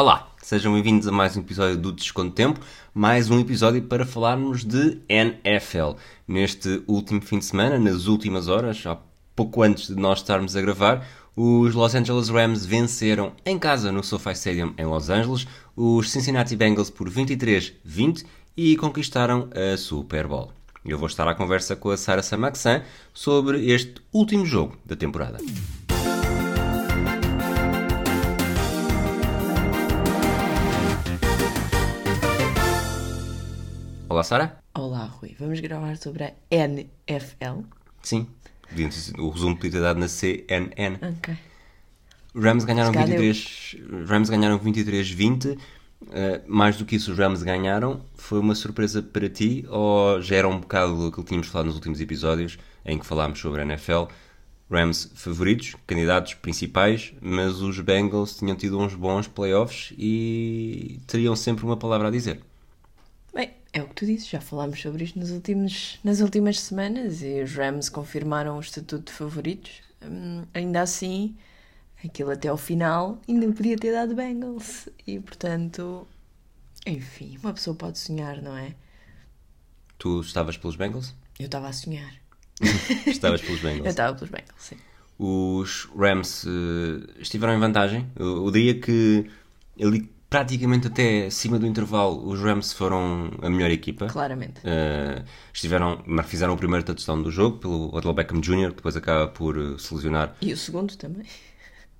Olá, sejam bem-vindos a mais um episódio do Desconto Tempo, mais um episódio para falarmos de NFL. Neste último fim de semana, nas últimas horas, há pouco antes de nós estarmos a gravar, os Los Angeles Rams venceram em casa no SoFi Stadium em Los Angeles os Cincinnati Bengals por 23-20 e conquistaram a Super Bowl. Eu vou estar à conversa com a Sara Samaxan sobre este último jogo da temporada. Olá, Sara? Olá, Rui. Vamos gravar sobre a NFL. Sim. O resumo podia ter dado na CNN. Ok. Rams ganharam Se calhar 23, Rams ganharam 23-20. Uh, mais do que isso, os Rams ganharam. Foi uma surpresa para ti? Ou já era um bocado aquilo que tínhamos falado nos últimos episódios, em que falámos sobre a NFL? Rams favoritos, candidatos principais, mas os Bengals tinham tido uns bons playoffs e teriam sempre uma palavra a dizer. É o que tu dizes, já falámos sobre isto nos últimos, nas últimas semanas e os Rams confirmaram o estatuto de favoritos. Hum, ainda assim, aquilo até ao final ainda podia ter dado Bengals. E portanto, enfim, uma pessoa pode sonhar, não é? Tu estavas pelos Bengals? Eu estava a sonhar. Estavas pelos Bengals. Eu estava pelos Bengals, sim. Os Rams eh, estiveram em vantagem. Eu, eu diria que ali praticamente até acima do intervalo os Rams foram a melhor equipa. Claramente. Eh, estiveram, mas fizeram o primeiro touchdown do jogo pelo Odell Beckham Jr., que depois acaba por eh, se lesionar. E o segundo também.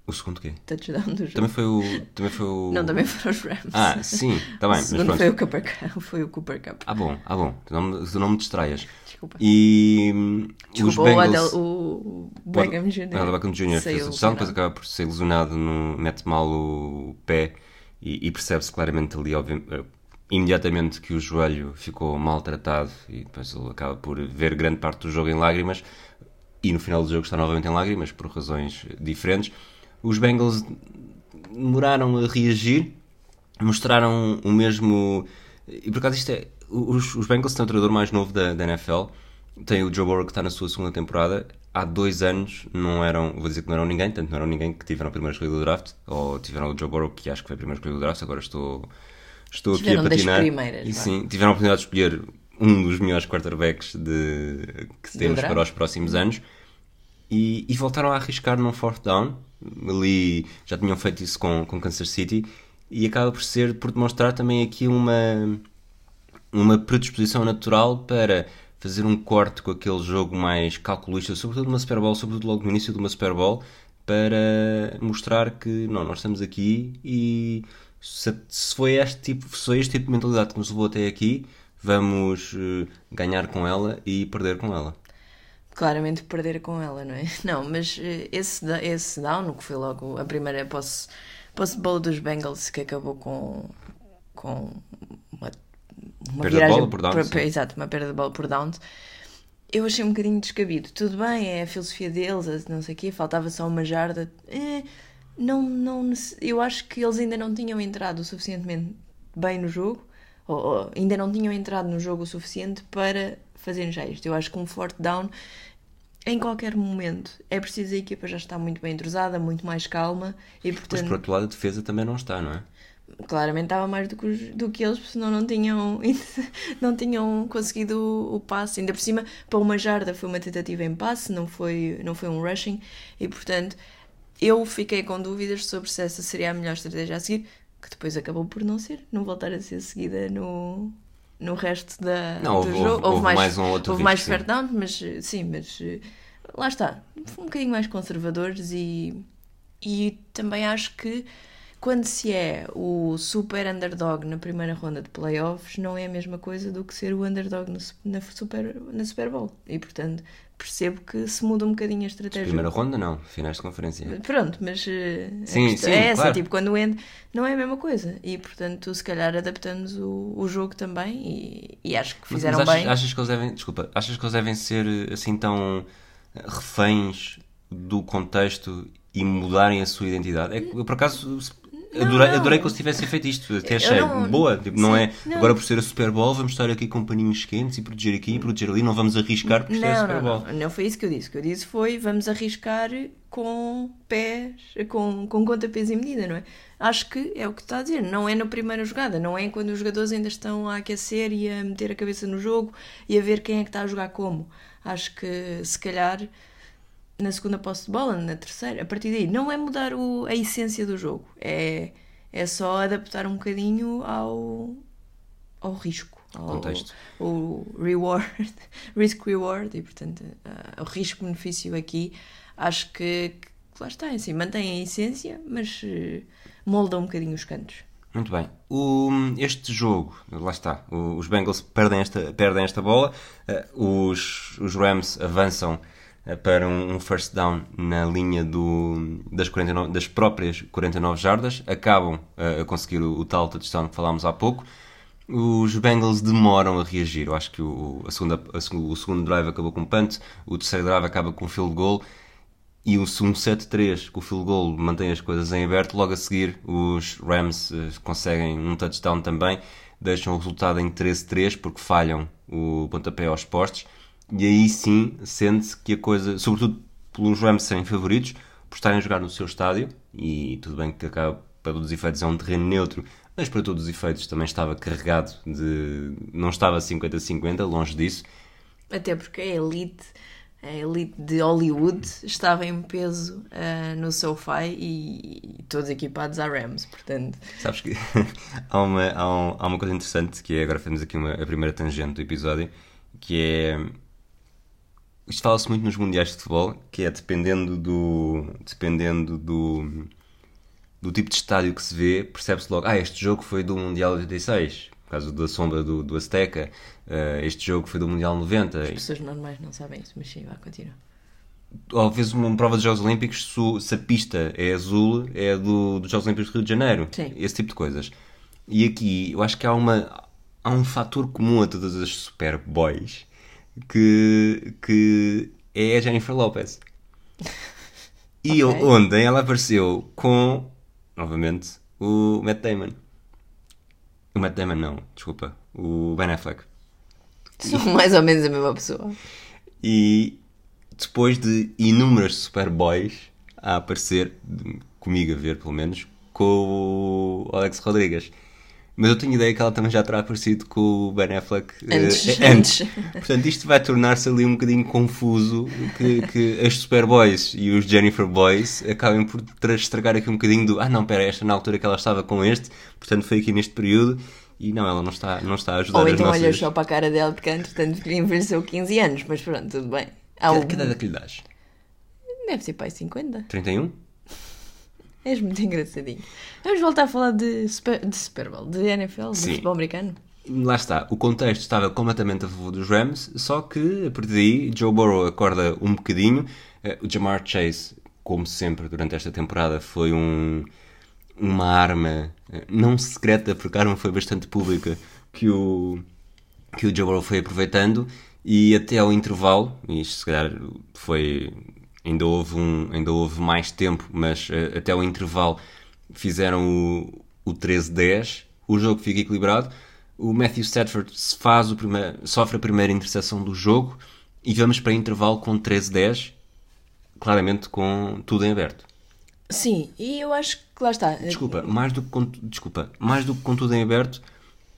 O segundo quê? Touchdown do jogo. Também foi o. Também foi o... Não, também foram os Rams. Ah, sim, está bem, o mas segundo pronto. foi o Cooper Cup. Foi o Cooper Cup. Ah, bom, ah, bom, tu não, me- tu não me distraias. Desculpa. E hum, os Desculpa, o, Bengals. Adel, o Beckham Jr. O Beckham Jr. fez a touchdown, depois acaba por ser lesionado, no, mete mal o pé e, e percebe-se claramente ali, eh, imediatamente, que o joelho ficou maltratado e depois ele acaba por ver grande parte do jogo em lágrimas e no final do jogo está novamente em lágrimas por razões diferentes. Os Bengals demoraram a reagir, mostraram o mesmo. E por acaso isto é. Os, os Bengals têm o treinador mais novo da, da NFL, tem o Joe Burrow que está na sua segunda temporada. Há dois anos não eram, vou dizer que não eram ninguém, tanto não eram ninguém que tiveram a primeira escolha do draft, ou tiveram o Joe Burrow que acho que foi a primeira escolha do draft, agora estou, estou aqui a patinar. primeiras, e sim, tiveram a oportunidade de escolher um dos melhores quarterbacks de, que temos para os próximos anos e, e voltaram a arriscar num fourth down. Ali já tinham feito isso com, com Kansas City e acaba por ser por demonstrar também aqui uma, uma predisposição natural para fazer um corte com aquele jogo mais calculista, sobretudo uma Super Bowl, sobretudo logo no início de uma Super Bowl, para mostrar que não, nós estamos aqui e se, se foi este tipo, se foi este tipo de mentalidade que nos levou até aqui, vamos eh, ganhar com ela e perder com ela. Claramente perder com ela, não é? Não, mas eh, esse, esse down, que foi logo a primeira posse, posse bola dos Bengals, que acabou com, com uma, Perda de bola por downs, por- sim. Exato, uma perda de bola por downs. Eu achei um bocadinho descabido. Tudo bem, é a filosofia deles, não sei o quê, faltava só uma jarda. Eh, não, não, eu acho que eles ainda não tinham entrado o suficientemente bem no jogo, ou, ou ainda não tinham entrado no jogo o suficiente para fazerem já isto. Eu acho que um forte down, em qualquer momento, é preciso a equipa já estar muito bem entrosada, muito mais calma, e Mas portanto por outro lado a defesa também não está, não é? Claramente estava mais do que, os- do que eles, porque senão não tinham, não tinham conseguido o, passe. Ainda por cima, para uma jarda foi uma tentativa em passe, não foi, não foi um rushing, e portanto eu fiquei com dúvidas sobre se essa seria a melhor estratégia a seguir, que depois acabou por não ser, não voltar a ser seguida no, no resto da, Não, do houve- jogo. houve mais um ou outro houve mais fair down, mas sim, mas eh, lá está, um bocadinho mais conservadores e, e também acho que quando se é o super underdog na primeira ronda de playoffs, não é a mesma coisa do que ser o underdog no na, super, na Super Bowl. E portanto percebo que se muda um bocadinho a estratégia. Primeira ronda não, finais de conferência. Pronto, mas eh, Sim, sim, é essa, claro. tipo, quando end não é a mesma coisa. E portanto, se calhar adaptamos o, o jogo também e, e acho que Mas- fizeram mas achas, bem. achas que eles devem, desculpa, achas que eles devem ser eh, assim tão eh, reféns do contexto e mudarem a sua identidade? É eu por acaso Adorei, não. adorei que eles tivessem feito isto. Até achei não- boa. Tipo, não Sim, é não. agora por ser a Super Bowl, vamos estar aqui com paninhos quentes e proteger aqui e proteger ali. Não vamos arriscar por ser a Super não, Bowl. não, não foi isso que eu disse. O que eu disse foi vamos arriscar com pés, com, com conta, peso e medida, não é? Acho que é o que está a dizer. Não é na primeira jogada, não é quando os jogadores ainda estão a aquecer e a meter a cabeça no jogo e a ver quem é que está a jogar como. Acho que se calhar na segunda posse de bola, na terceira, a partir daí, não é mudar o- a essência do jogo, é, é só adaptar um bocadinho ao, ao risco. Ao Contexto. O reward, risk-reward, e portanto, ah, o risco-benefício aqui, acho que, que lá está, é assim, mantém a essência, mas eh, molda um bocadinho os cantos. Muito bem. O- este jogo, lá está, os Bengals perdem esta, perdem esta bola, eh, os, os Rams avançam para um, first down na linha do, das, 49, das próprias 49 jardas, acabam eh, a conseguir o, o tal touchdown que falámos há pouco. Os Bengals demoram a reagir. Eu acho que o, a segunda, a o segundo drive acabou com um punt, o terceiro drive acaba com um field goal e o um 7-3 com o field goal mantém as coisas em aberto. Logo a seguir, os Rams eh, conseguem um touchdown também, deixam o resultado em 13-3 porque falham o pontapé aos postes. E aí sim sente-se que a coisa, sobretudo pelos Rams serem favoritos, por estarem a jogar no seu estádio, e tudo bem que acaba para todos os efeitos é um terreno neutro, mas para todos os efeitos também estava carregado de. não estava 50-50, longe disso. Até porque a elite, a elite de Hollywood estava em peso ah, no SoFi e, e todos equipados a Rams, portanto... Sabes que há, uma, há, um- há uma coisa interessante que é, agora fazemos aqui uma, a primeira tangente do episódio, que é. Isto fala-se muito nos mundiais de futebol, que é dependendo do. dependendo do. do tipo de estádio que se vê, percebe-se logo, ah, este jogo foi do Mundial 86, por causa da sombra do, do Azteca, eh, este jogo foi do Mundial 90. As pessoas normais não sabem isso, mas sim, vai continuar. Ou vezes uma prova de Jogos Olímpicos, se a pista é azul, é do, dos Jogos Olímpicos do Rio de Janeiro. Sim. Esse tipo de coisas. E aqui, eu acho que há, uma, há um fator comum a todas as Superboys que, que é a Jennifer Lopez. E Ok. ontem ela apareceu com, novamente, o Matt Damon. O Matt Damon não, desculpa. O Ben Affleck. São mais ou menos a mesma pessoa. E depois de inúmeras Superboys a aparecer, comigo a ver pelo menos, com o Alex Rodrigues. Mas eu tenho ideia que ela também já terá aparecido com o Ben Affleck eh, Antes, eh, antes. Portanto, isto vai tornar-se ali um bocadinho confuso que, que as Superboys e os Jennifer Boys acabem por tra- estragar aqui um bocadinho do ah não, pera, esta na altura que ela estava com este, portanto foi aqui neste período e não, ela não está, não está a ajudar Ou então nossas... olhas só para a cara dela, porque entretanto envelheceu 15 anos, mas pronto, tudo bem. Há um... Que idade é que lhe dás? Deve ser pai 50. 31? És muito engraçadinho. Vamos voltar a falar de Super, de Super Bowl, de NFL, de Sim. futebol americano. Lá está, o contexto estava completamente a favor dos Rams, só que a partir daí Joe Burrow acorda um bocadinho. Eh, O Jamar Chase, como sempre durante esta temporada, foi um, uma arma eh, não secreta, porque a arma foi bastante pública, que o, que o Joe Burrow foi aproveitando e até ao intervalo, e isto se calhar foi. Ainda houve, um, ainda houve mais tempo, mas eh, até ao intervalo fizeram o, o 13-10, o jogo fica equilibrado. O Matthew Stafford faz o sofre a primeira interseção do jogo e vamos para intervalo com 13-10, claramente com tudo em aberto. Sim, e eu acho que lá está. Desculpa, mais do que com, desculpa, mais do que com tudo em aberto,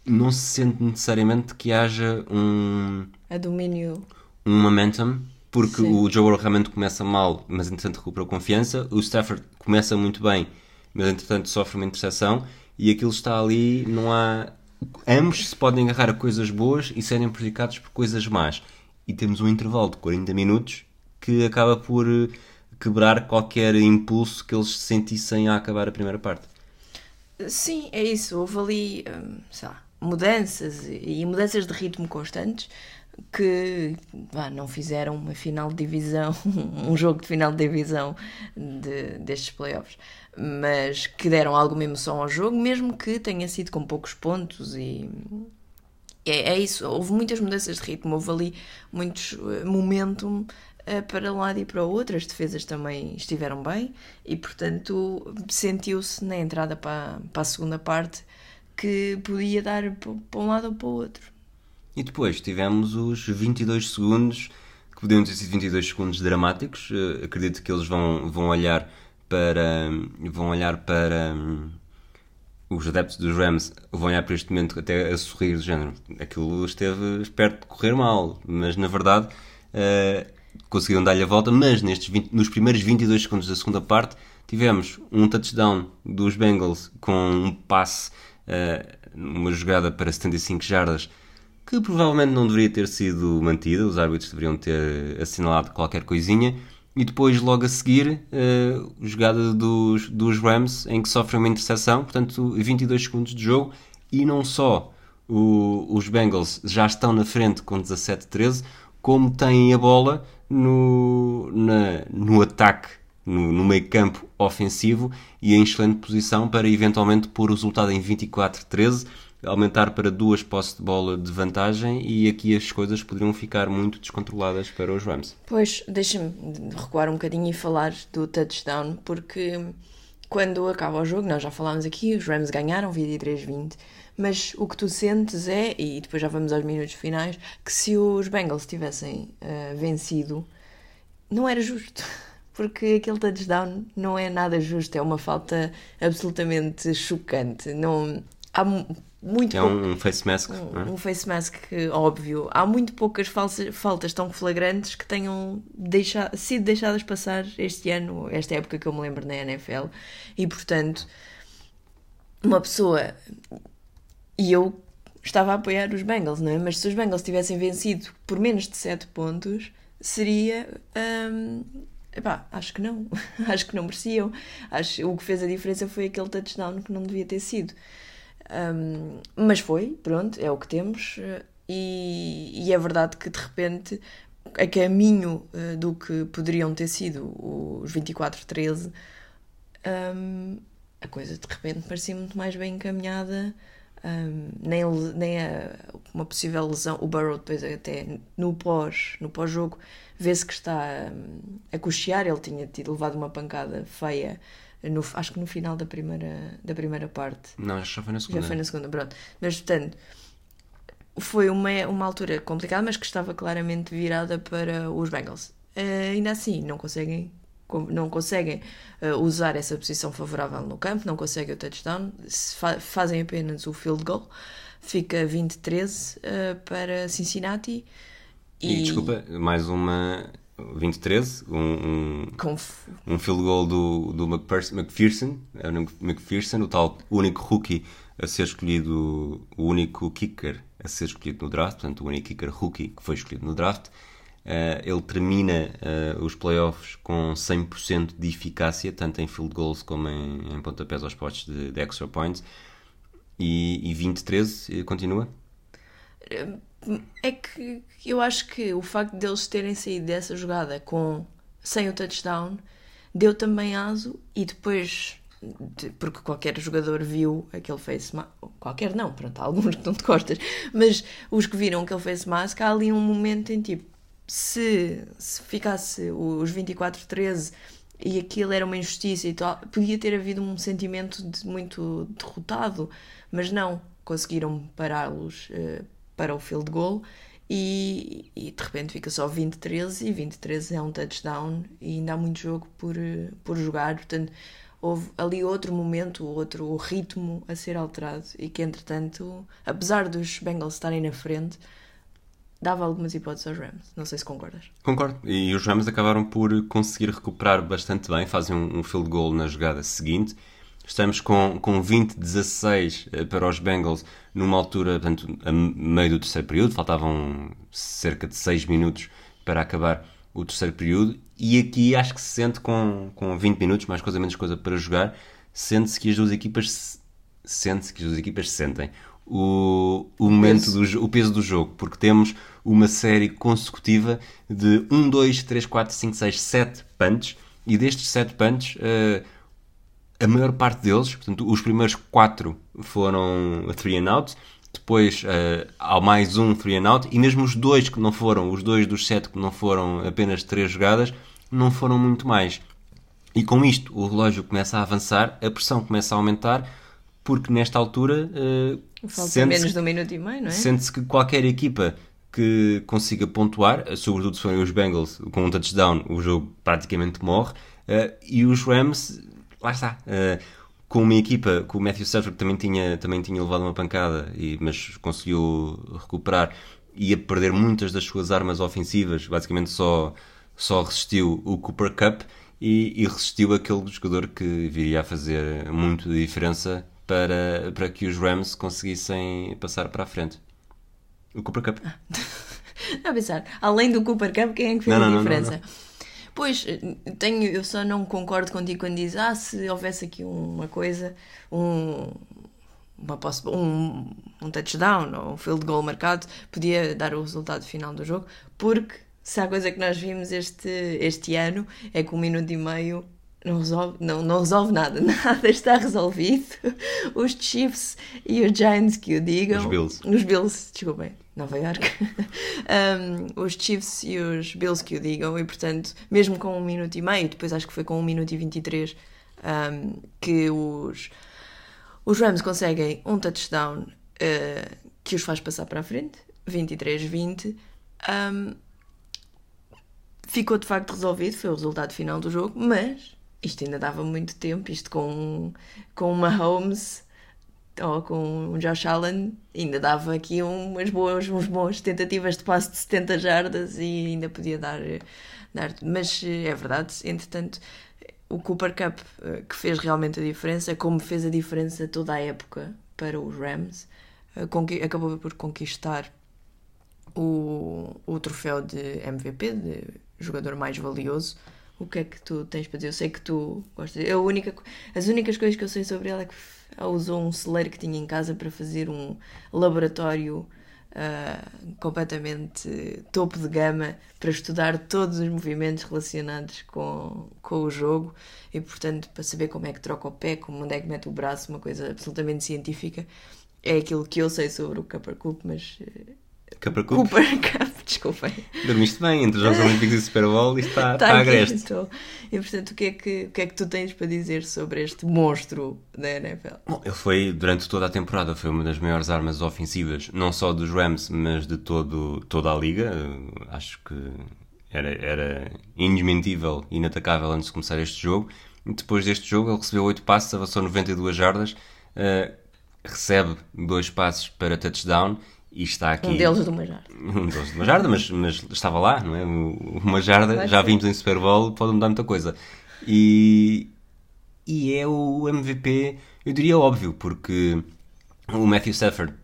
não se sente necessariamente que haja um, A domínio. um momentum, porque Sim. o Joe Burrow realmente começa mal, mas entretanto recupera confiança. O Stafford começa muito bem, mas entretanto sofre uma interseção e aquilo está ali, não há. Ambos se podem agarrar a coisas boas e serem prejudicados por coisas más. E temos um intervalo de 40 minutos que acaba por eh, quebrar qualquer impulso que eles sentissem a acabar a primeira parte. Sim, é isso. Houve ali, hum, sei lá, mudanças e e mudanças de ritmo constantes que não fizeram uma final de divisão, um jogo de final de divisão de- destes playoffs, mas que deram alguma emoção ao jogo, mesmo que tenha sido com poucos pontos e é, é isso, houve muitas mudanças de ritmo, houve ali muitos eh, momentum uh, para um lado e para o outro. As defesas também estiveram bem e, portanto, sentiu-se na entrada para, para a segunda parte que podia dar para um lado ou para o outro. E depois tivemos os 22 segundos, que podiam ter sido 22 segundos dramáticos. Uh, acredito que eles vão, vão olhar para. vão olhar para. Um, os adeptos dos Rams vão olhar para este momento até a sorrir, do género. Aquilo esteve perto de correr mal, mas na verdade uh, conseguiram dar-lhe a volta. Mas nestes 20, nos primeiros 22 segundos da segunda parte tivemos um touchdown dos Bengals com um passe, uh, uma jogada para 75 jardas que provavelmente não deveria ter sido mantida. Os árbitros deveriam ter assinalado qualquer coisinha e depois, logo a seguir, uh, jogada dos, dos Rams, em que sofrem uma interseção, portanto, 22 segundos de jogo, e não só o, os Bengals já estão na frente com 17-13, como têm a bola no, na, no ataque, no, no meio campo ofensivo, e em excelente posição para eventualmente pôr o resultado em 24-13 aumentar para duas posses de bola de vantagem e aqui as coisas poderiam ficar muito descontroladas para os Rams. Pois, deixa-me recuar um bocadinho e falar do touchdown, porque quando acaba o jogo, nós já falámos aqui, os Rams ganharam 23-20, mas o que tu sentes é, e depois já vamos aos minutos finais, que se os Bengals tivessem uh, vencido, não era justo. Porque aquele touchdown não é nada justo, é uma falta absolutamente chocante. Não, há muito é pouco, um face mask. Um, é? um, face mask óbvio. Há muito poucas falsas, faltas tão flagrantes que tenham sido deixadas passar este ano, esta época que eu me lembro na NFL. E portanto, uma pessoa. E eu estava a apoiar os Bengals, não é? Mas se os Bengals tivessem vencido por menos de 7 pontos, seria. Hum, epá, acho que não. acho que não mereciam. Acho, o que fez a diferença foi aquele touchdown que não devia ter sido. Um, mas foi, pronto, é o que temos. E, e, é verdade que de repente, a caminho uh, do que poderiam ter sido os 24-13, um, a coisa de repente parecia muito mais bem encaminhada. Um, nem, nem a, uma possível lesão. O Burrow, depois, até no pós no pós-jogo, vê-se que está um, a cochear. Ele tinha tido levado uma pancada feia no, acho que no final da primeira, da primeira parte. Não, já foi na segunda. Já foi na segunda, pronto. Mas, portanto, foi uma, uma altura complicada, mas que estava claramente virada para os Bengals. Uh, ainda assim, não conseguem, não conseguem uh, usar essa posição favorável no campo, não conseguem o touchdown, fa fazem apenas o field goal, fica 20-13 uh, eh, para Cincinnati. E, e, desculpa, mais uma 2013, um, um, um field goal do, do McPherson, é McPherson, o tal único rookie a ser escolhido, o único kicker a ser escolhido no draft, portanto, o único kicker rookie que foi escolhido no draft. Uh, ele termina uh, os playoffs com 100% de eficácia, tanto em field goals como em, em pontapés aos postos de, de extra points. E, e 2013 continua? É que eu acho que o facto de eles terem saído dessa jogada com sem o touchdown deu também aso e depois porque qualquer jogador viu aquele face mask qualquer não, pronto, há alguns que estão de costas mas os que viram aquele face mask há ali um momento em tipo se, se ficasse os 24-13 e aquilo era uma injustiça e tal, podia ter havido um sentimento de muito derrotado, mas não, conseguiram pará-los uh, para o field goal e, e, de repente fica só 20-13 e 20-13 é um touchdown e ainda há muito jogo por, por jogar, portanto houve ali outro momento, outro ritmo a ser alterado e que entretanto, apesar dos Bengals estarem na frente, dava algumas hipóteses aos Rams. Não sei se concordas. Concordo. E os Rams acabaram por conseguir recuperar bastante bem, fazem um, um field goal na jogada seguinte Estamos com, com 20-16 eh, para os Bengals numa altura, portanto, a meio do terceiro período, faltavam cerca de 6 minutos para acabar o terceiro período, e aqui acho que se sente com, com 20 minutos, mais coisa menos coisa para jogar, sente-se que as duas equipas sente-se que as duas equipas sentem o, o momento peso. do o peso do jogo, porque temos uma série consecutiva de 1, 2, 3, 4, 5, 6, 7 punts, e destes 7 punts, uh, a maior parte deles, portanto, os primeiros quatro foram a three and out depois uh, há mais um three and out, e mesmo os dois que não foram, os dois dos sete que não foram apenas três jogadas, não foram muito mais. E com isto o relógio começa a avançar, a pressão começa a aumentar, porque nesta altura uh, Falta menos de um minuto e meio, não é? Sente-se que qualquer equipa que consiga pontuar, sobretudo se forem os Bengals com um touchdown, o jogo praticamente morre. Uh, e os Rams, lá está. Uh, com uma equipa que o Matthew Stafford também tinha, também tinha levado uma pancada, e, mas conseguiu recuperar, ia perder muitas das suas armas ofensivas, basicamente só, só resistiu o Cooper Cup e, e resistiu aquele jogador que viria a fazer muito de diferença para, para que os Rams conseguissem passar para a frente. O Cooper Cup. a pensar, além do Cooper Cup, quem é que fez não, a diferença? Não, não, Pois, tenho, eu só não concordo contigo quando diz ah, se houvesse aqui uma coisa, um, uma um, um touchdown ou um field goal marcado, podia dar o resultado final do jogo, porque se há coisa que nós vimos este, este ano é que um minuto e meio não resolve, não, não resolve nada, nada está resolvido. Os Chiefs e os Giants que o digam. Os Bills. Os Bills, desculpem. Nova York, um, os Chiefs e os Bills que o digam, e portanto, mesmo com um minuto e meio, depois acho que foi com um minuto e 23 um, que os, os Rams conseguem um touchdown uh, que os faz passar para a frente, 23-20. Um, ficou de facto resolvido, foi o resultado final do jogo, mas isto ainda dava muito tempo, isto com, com uma Holmes ou com o Josh Allen, ainda dava aqui umas boas, uns boas tentativas de passe de 70 jardas e ainda podia dar, dar. Mas eh, é verdade, entretanto, o Cooper Cup eh, que fez realmente a diferença, como fez a diferença toda a época para os Rams, eh, acabou por conquistar o, o troféu de MVP, de jogador mais valioso. O que é que tu tens para dizer? Eu sei que tu gostas. A única, as únicas coisas que eu sei sobre ela é que ela usou um celeiro que tinha em casa para fazer um laboratório uh, completamente topo de gama para estudar todos os movimentos relacionados com, com o jogo e, portanto, para saber como é que troca o pé, como onde é que mete o braço, uma coisa absolutamente científica. É aquilo que eu sei sobre o Cupper Cup, mas Cooper Cup. Cooper Cup, desculpem. Dormiste bem entre os Jogos Olímpicos e Super Bowl e está, está, está agreste. Estou. E portanto, o que, é que, o que é que tu tens para dizer sobre este monstro da NFL? Bom, ele foi, durante toda a temporada, foi uma das maiores armas ofensivas, não só dos Rams, mas de todo, toda a liga. Acho que era, era indesmentível, inatacável antes de começar este jogo. E depois deste jogo, ele recebeu 8 passes, avançou 92 jardas, uh, recebe dois passes para touchdown e está aqui. Um deles de uma jarda. Um deles de uma jarda, mas, mas estava lá, não é? Uma jarda, já vimos em Super Bowl, pode mudar muita coisa. E, e é o MVP, eu diria óbvio, porque o Matthew Stafford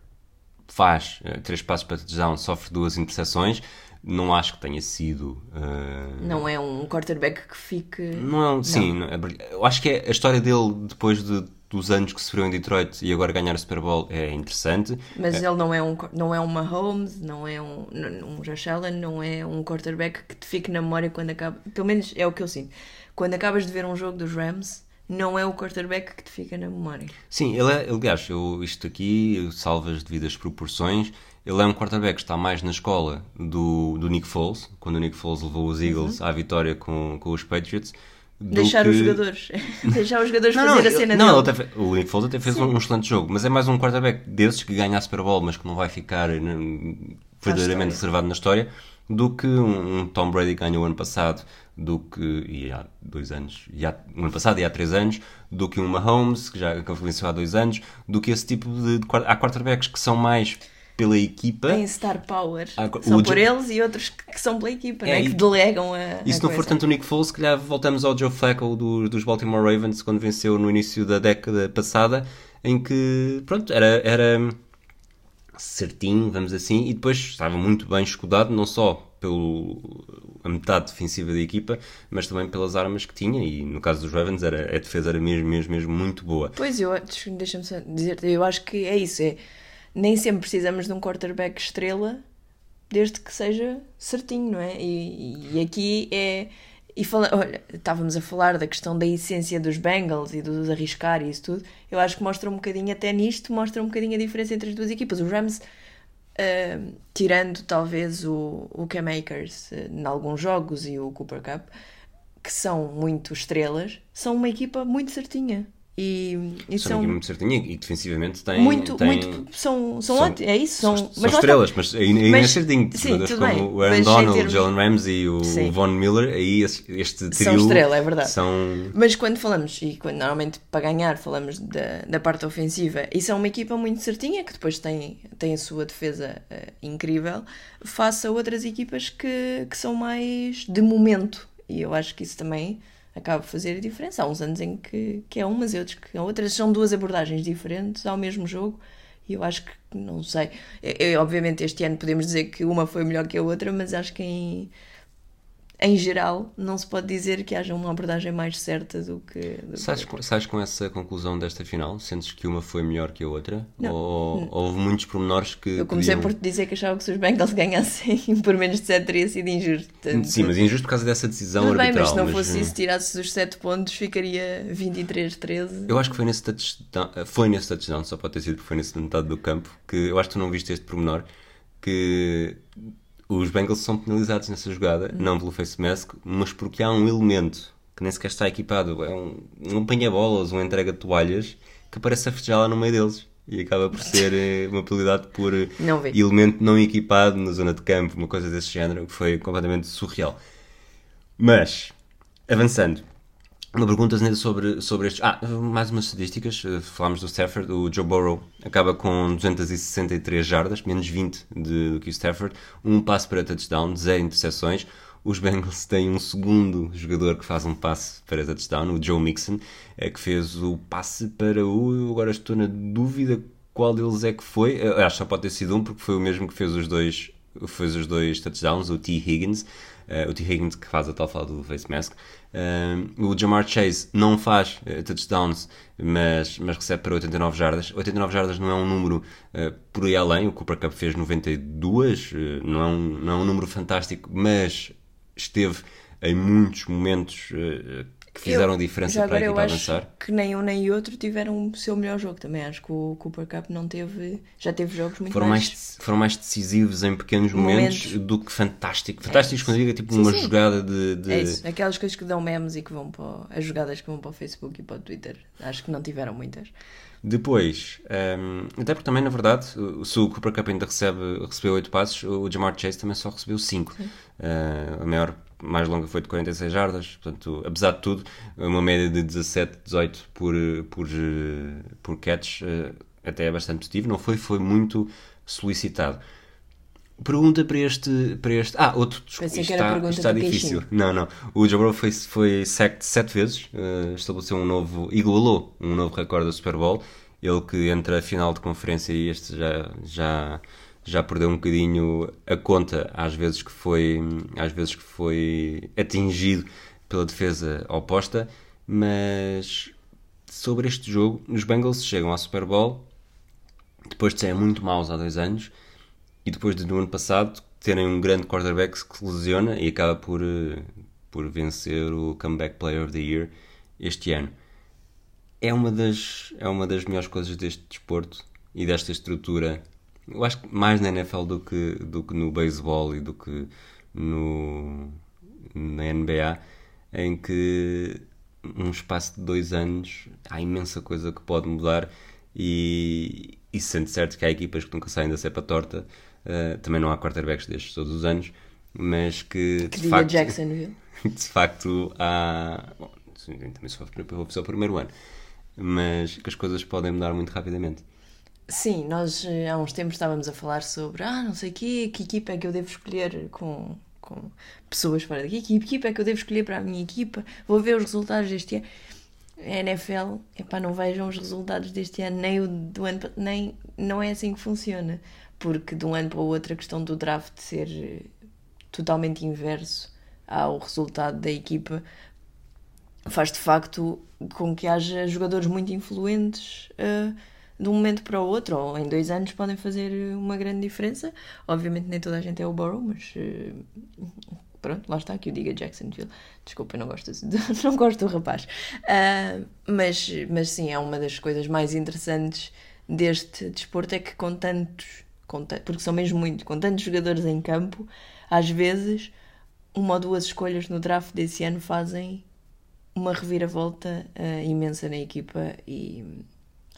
faz uh, três passos para touchdown, sofre duas interseções. Não acho que tenha sido. Uh... Não é um quarterback que fique. Não é Sim, não. Não é, eu acho que é a história dele depois de dos anos que sofreu em Detroit e agora ganhar o Super Bowl é interessante. Mas é. ele não é um não é um Mahomes, não é um, um Josh Allen, não é um quarterback que te fique na memória quando acaba. Pelo menos é o que eu sinto. Quando acabas de ver um jogo dos Rams, não é o quarterback que te fica na memória. Sim, ele é, aliás, eu, isto aqui, salvo as devidas proporções, ele é um quarterback que está mais na escola do, do Nick Foles, quando o Nick Foles levou os Eagles uhum. à vitória com, com os Patriots Deixar que... os jogadores. Deixar os jogadores não, fazer não, a cena não, dele. Até, o Nick Foles até fez um, um, excelente jogo, mas é mais um quarterback desses que ganha a Super Bowl, mas que não vai ficar né, verdadeiramente reservado na história, do que um, um, Tom Brady que ganhou ano passado, do que, e há dois anos, e há, no ano passado e há três anos, do que um Mahomes, que já que venceu há dois anos, do que esse tipo de, de. Há quarterbacks que são mais pela equipa. Tem star power. Ah, são por eles e outros que são pela equipa, é, né? que delegam a. E se não for tanto o Nick Foles, se calhar voltamos ao Joe Flacco do, dos Baltimore Ravens quando venceu no início da década passada, em que, pronto, era, era certinho, vamos assim, e depois estava muito bem escudado, não só pela metade defensiva da equipa, mas também pelas armas que tinha, e no caso dos Ravens era, a defesa era mesmo, mesmo, mesmo muito boa. Pois, eu, deixa-me dizer, eu acho que é isso, é nem sempre precisamos de um quarterback estrela, desde que seja certinho, não é? E, e aqui é. E fala, olha, estávamos a falar da questão da essência dos Bengals e dos arriscar e isso tudo. Eu acho que mostra um bocadinho, até nisto, mostra um bocadinho a diferença entre as duas equipas. Os Rams, uh, tirando talvez o, o Cam Akers uh, em alguns jogos e o Cooper Cup, que são muito estrelas, são uma equipa muito certinha. E, e são, são muito certinho e defensivamente têm. muito, têm- muito são, são, são- é isso, são, são, mas estrelas, mas ainda ainda é Mas- certinho. sim, tudo como bem, o Aaron Donald, termos- o Jalen Ramsey e o. Von Miller, aí este trio São estrela, é verdade. são Mas quando falamos, e quando normalmente para ganhar falamos da, da parte ofensiva, isso é uma equipa muito certinha, que depois tem, tem a sua defesa eh, incrível, face a outras equipas que, que são mais de momento. E eu acho que isso também acaba por fazer a diferença. Há uns anos em que, que é umas e outros que é outras. São duas abordagens diferentes ao mesmo jogo. E eu acho que, não sei. Eu- eu, obviamente, este ano podemos dizer que uma foi melhor que a outra, mas acho que em, em geral não se pode dizer que haja uma abordagem mais certa do que. do Sais, com- sais com essa conclusão desta final? Sentes que uma foi melhor que a outra? Não. Ou, ou houve muitos pormenores que. Eu comecei podiam- por te dizer que achava que se os Bengals ganhassem por menos de 7 teria sido injusto. Portanto, Sim, mas injusto por causa dessa decisão Tudo bem, arbitral. mas se não mas, fosse eh, isso, tirasses os 7 pontos, ficaria 23-13. Eu acho que foi nesse touchdown, foi nesse touchdown, só pode ter sido porque foi nesse metade do campo, que eu acho que tu não viste este pormenor, que os Bengals são penalizados nessa jogada, não pelo face mask, mas porque há um elemento que nem sequer está equipado, é um, um apanha-bolas, um entrega de toalhas, que aparece a festejar lá no meio deles. E acaba por ser eh, uma penalidade por eh, Não elemento não equipado na zona de campo, uma coisa desse género, que foi completamente surreal. Mas, avançando, uma pergunta sobre, sobre estes. Ah, mais umas estatísticas. eh, Falámos do Stafford. O Joe Burrow acaba com 263 jardas, menos 20 de- do que o Stafford. Um passe para touchdown, zero interseções. Os Bengals têm um segundo jogador que faz um passe para touchdown, o Joe Mixon, eh, que fez o passe para o. eu Agora estou na dúvida qual deles é que foi. Eh, Acho que só pode ter sido um, porque foi o mesmo que fez os dois, fez os dois touchdowns, o T. Higgins. O T. Higgins que faz a tal fala do face mask. O Jamar Chase não faz eh, touchdowns, mas, mas recebe para 89 jardas. 89 jardas não é um número eh, por aí além. O Cooper Cup fez 92, eh, não, é um, não é um número fantástico, mas esteve em muitos momentos que fizeram Eu- a diferença para a equipa avançar. que nem um nem outro tiveram o seu melhor jogo também. Acho que o Cooper Cup não teve. Já teve jogos muito Foram mais. mais, foram mais decisivos em pequenos momentos, Momentos. do que fantástico. Fantástico quando digo, é tipo Sim, uma sim. jogada de, de- É isso, aquelas coisas que dão memes e que vão para. o- as jogadas que vão para o Facebook e para o Twitter. Acho que não tiveram muitas. Depois, ehm, até porque também, na verdade, se o Cooper Cup ainda recebe, recebeu 8 passos, o Jamar Chase também só recebeu 5. a maior, mais longa foi de 46 jardas, portanto, apesar de tudo, uma média de 17, 18 por, por, por catch, eh, até é bastante positivo. Não foi, foi muito solicitado. Pergunta para este. Para este ah, outro. Pensei está, está difícil. queixinho. Não, não. O Joe Burrow foi, foi sacked sete vezes, eh, estabeleceu um novo. igualou um novo recorde do Super Bowl. Ele que entre a final de conferência e este já, já, já perdeu um bocadinho a conta às vezes que foi, às vezes que foi atingido pela defesa oposta. Mas sobre este jogo, os Bengals chegam ao Super Bowl depois de serem muito maus há dois anos e depois de no ano passado terem um grande quarterback que se lesiona e acaba por, eh, por vencer o Comeback Player of the Year este ano. É uma das, é uma das melhores coisas deste desporto e desta estrutura. Eu acho que mais na NFL do que, do que no beisebol e do que no, na NBA, em que num espaço de dois anos há imensa coisa que pode mudar e, e sente certo que há equipas que nunca saem da cepa torta. Uh, também não há quarterbacks destes todos os anos, mas que, Que de facto, de facto há. Bom, também só foi o primeiro ano, mas que as coisas podem mudar muito rapidamente. Sim, nós eh, há uns tempos estávamos a falar sobre ah, não sei quê, que equipa é que eu devo escolher com, com pessoas fora daqui, que equipa é que eu devo escolher para a minha equipa, vou ver os resultados deste ano. A NFL, epá, não vejam os resultados deste ano, nem o do ano, nem não é assim que funciona, porque de um ano para o outro a questão do draft ser eh, totalmente inverso ao resultado da equipa faz de facto com que haja jogadores muito influentes eh, de um momento para o outro, ou em dois anos podem fazer uma grande diferença. Obviamente nem toda a gente é o Burrow, mas eh, pronto, lá está, que eu diga Jacksonville. Desculpa, não gosto, não gosto do rapaz. Uh, mas, mas sim, é uma das coisas mais interessantes deste desporto é que com tantos, com porque são mesmo muitos, com tantos jogadores em campo, às vezes uma ou duas escolhas no draft desse ano fazem uma reviravolta uh, imensa na equipa e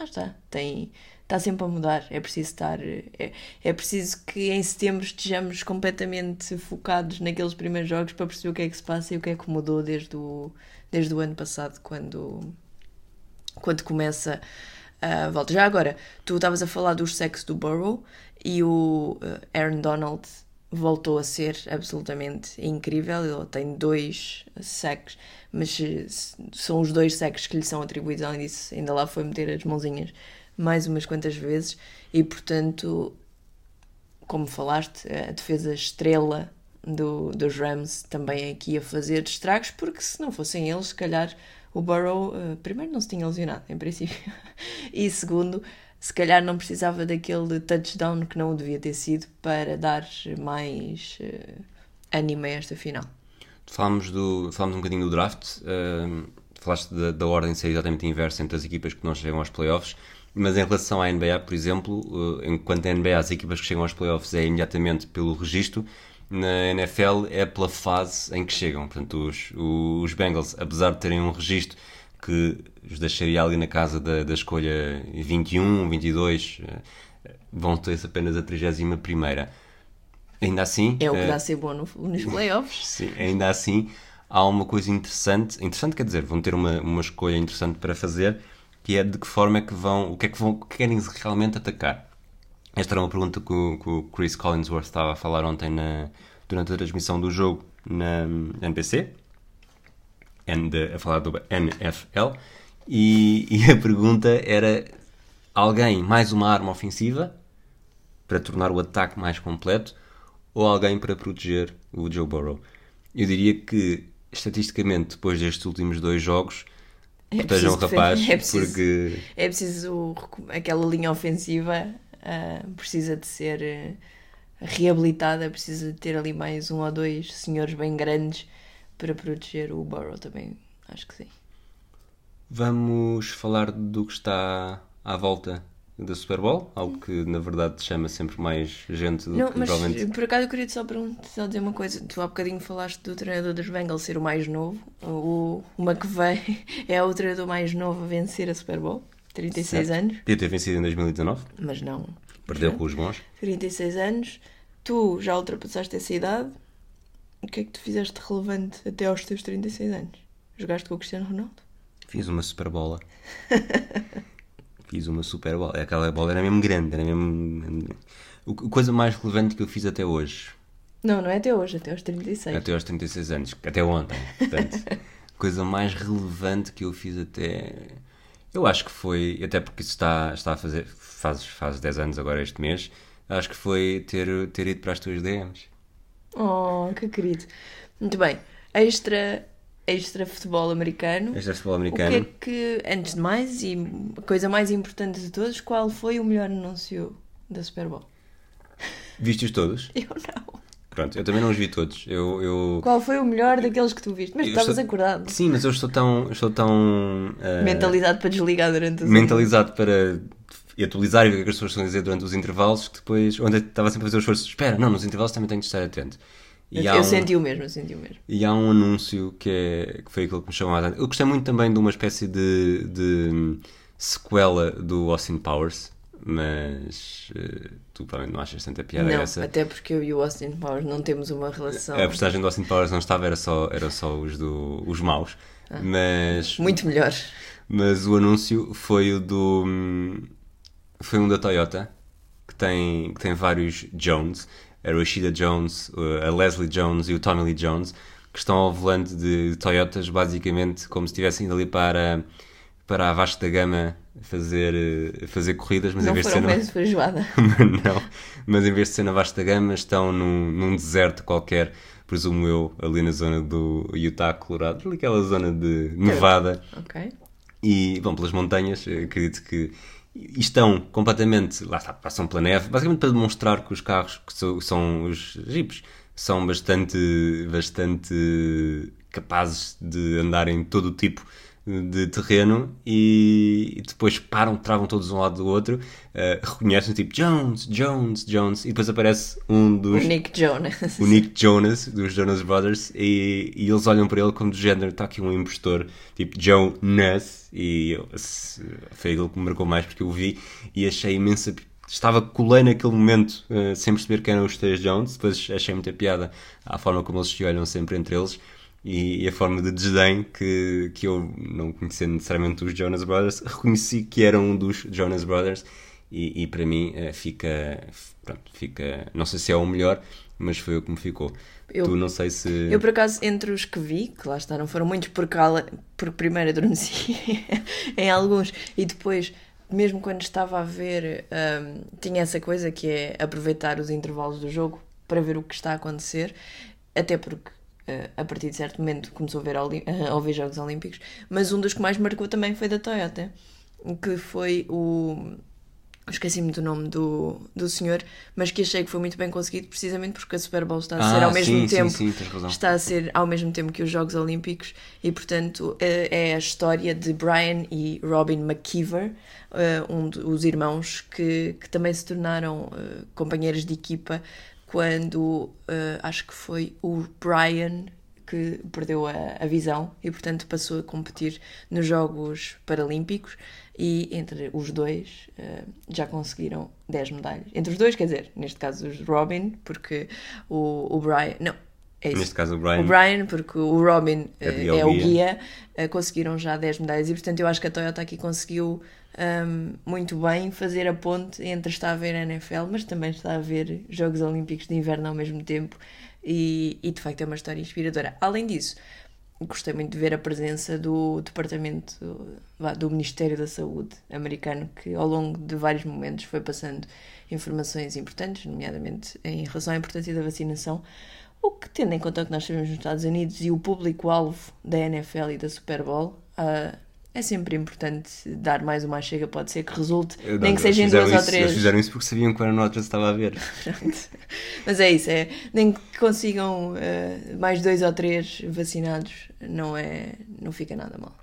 lá está, tem, está sempre a mudar. É preciso estar. É, é preciso que em setembro estejamos completamente focados naqueles primeiros jogos para perceber o que é que se passa e o que é que mudou desde o, desde o ano passado, quando, quando começa a volta. Já agora, tu estavas a falar dos sexos do Burrow e o uh, Aaron Donald voltou a ser absolutamente incrível. Ele tem dois sacks, mas são os dois sacks que lhe são atribuídos. Além disso, ainda lá foi meter as mãozinhas mais umas quantas vezes e, portanto, como falaste, a defesa estrela do, dos Rams também aqui a fazer estragos, porque se não fossem eles, se calhar o Burrow, uh, primeiro, não se tinha lesionado, em princípio, e segundo, se calhar não precisava daquele touchdown que não devia ter sido para dar mais uh, ânimo a esta final. Falámos, do, falámos um bocadinho do draft, uh, falaste da, da ordem ser exatamente inversa entre as equipas que não chegam aos playoffs, mas em relação à NBA, por exemplo, uh, enquanto a NBA as equipas que chegam aos playoffs é imediatamente pelo registro, na NFL é pela fase em que chegam. Portanto, os, os Bengals, apesar de terem um registro que os deixaria ali na casa da, da escolha 21, 22, eh, vão ter apenas a 31 primeira. Ainda assim... É o que dá a ser bom no, nos playoffs. Sim, ainda assim há uma coisa interessante, interessante quer dizer, vão ter uma, uma escolha interessante para fazer, que é de que forma é que vão, o que é que vão, que querem realmente atacar. Esta era uma pergunta que o, que o Chris Collinsworth estava a falar ontem na, durante a transmissão do jogo na NPC, a falar do NFL, e, e a pergunta era: alguém mais uma arma ofensiva para tornar o ataque mais completo ou alguém para proteger o Joe Burrow? Eu diria que, estatisticamente, depois destes últimos dois jogos, é protejam o rapaz, é preciso, porque. É preciso. Aquela linha ofensiva uh, precisa de ser uh, reabilitada, precisa de ter ali mais um ou dois senhores bem grandes para proteger o Burrow também. Acho que sim. Vamos falar do que está à volta da Super Bowl, algo que na verdade chama sempre mais gente do não, que mas, realmente. Por acaso eu queria só, perguntar, só dizer uma coisa. Tu há bocadinho falaste do treinador dos Bengals ser o mais novo. O, o McVeigh é o treinador mais novo a vencer a Super Bowl. 36 certo. anos. Podia ter vencido em 2019. Mas não. Perdeu com os bons. 36 anos. Tu já ultrapassaste essa idade. O que é que tu fizeste relevante até aos teus 36 anos? Jogaste com o Cristiano Ronaldo? Fiz uma super bola. fiz uma super bola. Aquela bola era mesmo grande, era mesmo. A coisa mais relevante que eu fiz até hoje. Não, não é até hoje, até aos 36. Até aos 36 anos, até ontem. Portanto, coisa mais relevante que eu fiz até. Eu acho que foi, até porque isso está, está a fazer, faz, faz 10 anos agora este mês, acho que foi ter, ter ido para as tuas DMs. Oh, que querido. Muito bem. Extra extra futebol americano. Extra futebol americano. O que é que, antes de mais, e a coisa mais importante de todos, qual foi o melhor anúncio da Super Bowl? Viste-os todos? Eu não. Pronto, eu também não os vi todos. Eu, eu... Qual foi o melhor daqueles que tu viste? Mas estavas estou... acordado. Sim, mas eu estou tão. Estou tão uh... Mentalizado para desligar durante os Mentalizado para atualizar e ver o que as pessoas estão a dizer durante os intervalos, que depois, onde estava sempre a fazer o esforço, espera, não, nos intervalos também tenho de estar atento. E eu, um, senti o mesmo, eu senti o mesmo. E há um anúncio que, é, que foi aquilo que me chamou a atenção. Eu gostei muito também de uma espécie de, de sequela do Austin Powers, mas uh, tu provavelmente não achas tanta piada não, essa. até porque eu e o Austin Powers não temos uma relação. A personagem do Austin Powers não estava, era só, era só os, do, os maus. Ah, mas. Muito melhor. Mas o anúncio foi o do. Foi um da Toyota, que tem, que tem vários Jones a Rashida Jones, a Leslie Jones e o Tommy Lee Jones, que estão ao volante de Toyotas, basicamente como se estivessem indo ali para, para a vasta gama fazer, fazer corridas, mas não em vez de ser. Na... não, mas em vez de ser na vasta gama, estão num, num deserto qualquer, presumo eu, ali na zona do Utah, Colorado, ali aquela zona de Nevada. Ok. E, bom, pelas montanhas, acredito que e estão completamente, lá está, passam pela neve, basicamente para demonstrar que os carros, que são, os jipes, são bastante, bastante capazes de andar em todo o tipo de terreno e, depois param, travam todos um lado do outro, uh, reconhecem tipo Jones, Jones, Jones, e depois aparece um dos. O Nick Jonas. O Nick Jonas, dos Jonas Brothers, e, e eles olham para ele como do género: está aqui um impostor, tipo Jonas, e eu, foi aquilo que me marcou mais porque eu vi e achei imensa. Estava colei naquele momento uh, sem perceber quem eram os três Jones, depois achei muita piada à forma como eles se olham sempre entre eles e, e, a forma de desdém que, que eu, não conhecendo necessariamente os Jonas Brothers, reconheci que era um dos Jonas Brothers e, e para mim uh, fica, pronto, fica, não sei se é o melhor, mas foi o que me ficou. Eu, tu não sei se. Eu, por acaso, entre os que vi, que lá não foram muitos, porque, porque primeiro adormeci em alguns e depois, mesmo quando estava a ver, um, tinha essa coisa que é aproveitar os intervalos do jogo para ver o que está a acontecer, até porque a partir de certo momento começou a ver, a ouvir Jogos Olímpicos, mas um dos que mais marcou também foi da Toyota, que foi o. Esqueci-me do nome do, do senhor, mas que achei que foi muito bem conseguido, precisamente porque a Super Bowl está a ser ah, ao mesmo sim, tempo. Sim, sim, está a ser ao mesmo tempo que os Jogos Olímpicos e, portanto, é, é a história de Brian e Robin McKeever, eh, um dos irmãos que, que também se tornaram eh, companheiros de equipa quando uh, acho que foi o Brian que perdeu a, a, visão e, portanto, passou a competir nos Jogos Paralímpicos. E entre os dois uh, já conseguiram 10 medalhas. Entre os dois, quer dizer, neste caso os Robin, porque o, o Brian. Não, é Neste caso o Brian. O Brian, porque o Robin é, é o guia, uh, conseguiram já 10 medalhas. E, portanto, eu acho que a Toyota aqui conseguiu um, muito bem fazer a ponte entre estar a ver a NFL, mas também está a ver Jogos Olímpicos de Inverno ao mesmo tempo e, e de facto é uma história inspiradora. Além disso, gostei muito de ver a presença do Departamento do Ministério da Saúde americano, que ao longo de vários momentos foi passando informações importantes, nomeadamente em relação à importância da vacinação. O que, tendo em conta que nós estamos nos Estados Unidos e o público-alvo da NFL e da Super Bowl, uh, é sempre importante dar mais uma chega, pode ser que resulte, não, nem que seja em duas isso, ou três. Eles fizeram isso porque sabiam que o Aaron Rodgers estava a ver. Mas é isso, é, nem que consigam uh, mais dois ou três vacinados, não, é, não fica nada mal.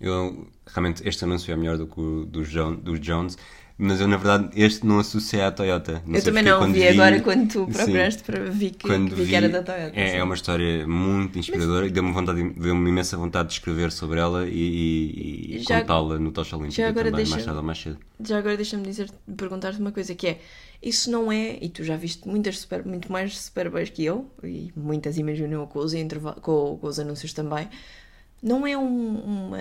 Eu, realmente, este anúncio é melhor do que o dos do Jones mas eu na verdade este não associei à Toyota. Não eu também não, vi, vi, agora quando tu procuraste para vi que, quando vi, vi que era da Toyota. É, é, uma história muito inspiradora mas... e deu-me vontade, deu uma imensa vontade de escrever sobre ela e, e contá-la no Tocha Olímpica também, deixa, mais tarde ou mais cedo. Já agora deixa-me dizer, perguntar-te uma coisa que é, isso não é, e tu já viste muitas super, muito mais Super Bowls que eu, e muitas imagino com os, com, com os anúncios também, não é um, uma,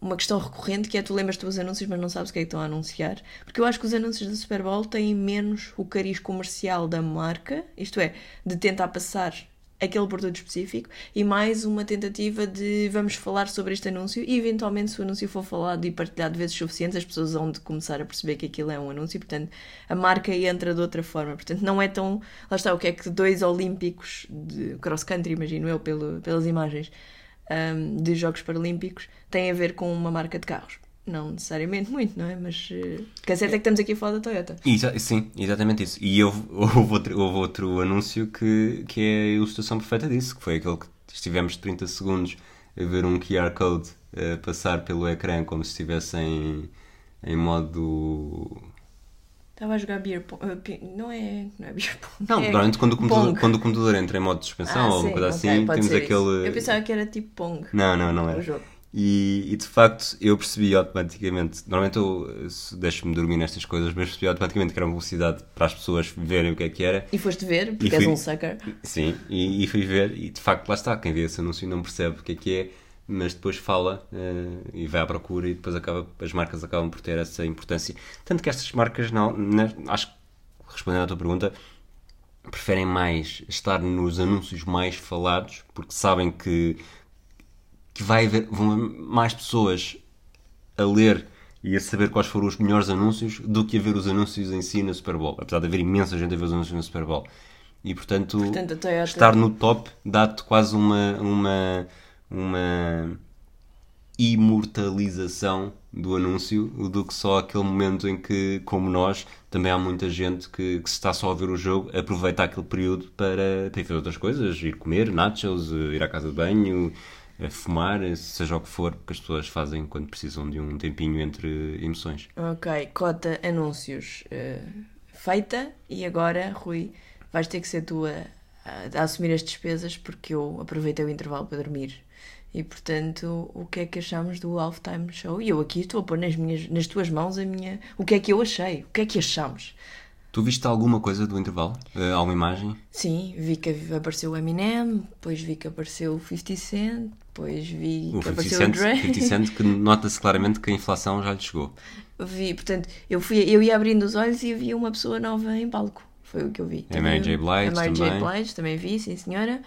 uma questão recorrente que é tu lembras dos anúncios, mas não sabes o que é que estão a anunciar. Porque eu acho que os anúncios da Super Bowl têm menos o cariz comercial da marca, isto é, de tentar passar aquele produto específico, e mais uma tentativa de vamos falar sobre este anúncio e eventualmente se o anúncio for falado e partilhado vezes suficientes, as pessoas vão de começar a perceber que aquilo é um anúncio, portanto a marca entra de outra forma. Portanto, não é tão. Lá está, o que é que dois olímpicos de cross-country, imagino eu, pelo, pelas imagens um, de Jogos Paralímpicos tem a ver com uma marca de carros. Não necessariamente muito, não é? Mas uh, que é certo é que estamos aqui a falar da Toyota. Exa sim, exatamente isso. E houve, houve, outro, houve outro anúncio que, que é a ilustração perfeita disso, que foi aquele que estivemos 30 segundos a ver um QR Code uh, passar pelo ecrã como se estivesse em, em modo Estava a jogar beer pong. Uh, não é, não é beer pong. Não, é normalmente quando o, computador, quando o computador entra em modo de suspensão ah, ou uma coisa okay, assim, temos aquele. Isso. Eu pensava que era tipo pong. Não, não, não era. E, e, de facto eu percebi automaticamente. Normalmente eu deixo-me dormir nestas coisas, mas percebi automaticamente que era uma velocidade para as pessoas verem o que é que era. E foste ver, porque fui, és um sucker. Sim, e, e, fui ver, e de facto lá está. Quem vê esse anúncio não percebe o que é que é mas depois fala uh, e vai à procura e depois acaba, as marcas acabam por ter essa importância. Tanto que estas marcas, não, não acho que respondendo à tua pergunta, preferem mais estar nos anúncios mais falados porque sabem que, que vai haver, vão mais pessoas a ler e a saber quais foram os melhores anúncios do que a ver os anúncios em si na Super Bowl. Apesar de haver imensa gente a ver os anúncios na Super Bowl. E portanto, portanto estar no top dá-te quase uma, uma uma imortalização do anúncio do que só aquele momento em que, como nós, também há muita gente que, que se está só a ver o jogo, aproveita aquele período para, para fazer outras coisas, ir comer nachos, ir à casa de banho, fumar, seja o que for, que as pessoas fazem quando precisam de um tempinho entre emoções. Ok, cota anúncios uh, feita e agora, Rui, vais ter que ser tu a, a assumir as despesas porque eu aproveitei o intervalo para dormir. E portanto, o que é que achamos do Halftime Show? E eu aqui estou a pôr nas, minhas, nas tuas mãos a minha, o que é que eu achei, o que é que achamos. Tu viste alguma coisa do intervalo? Uh, alguma imagem? Sim, vi que apareceu o Eminem, depois vi que apareceu o 50 Cent, depois vi o que apareceu Cent, o Dre. 50 Cent que nota-se claramente que a inflação já lhe chegou. Vi, portanto, eu, fui, eu ia abrindo os olhos e vi uma pessoa nova em palco. Foi o que eu vi. A Mary J. Blige A Mary também. J. Blige também vi, sim senhora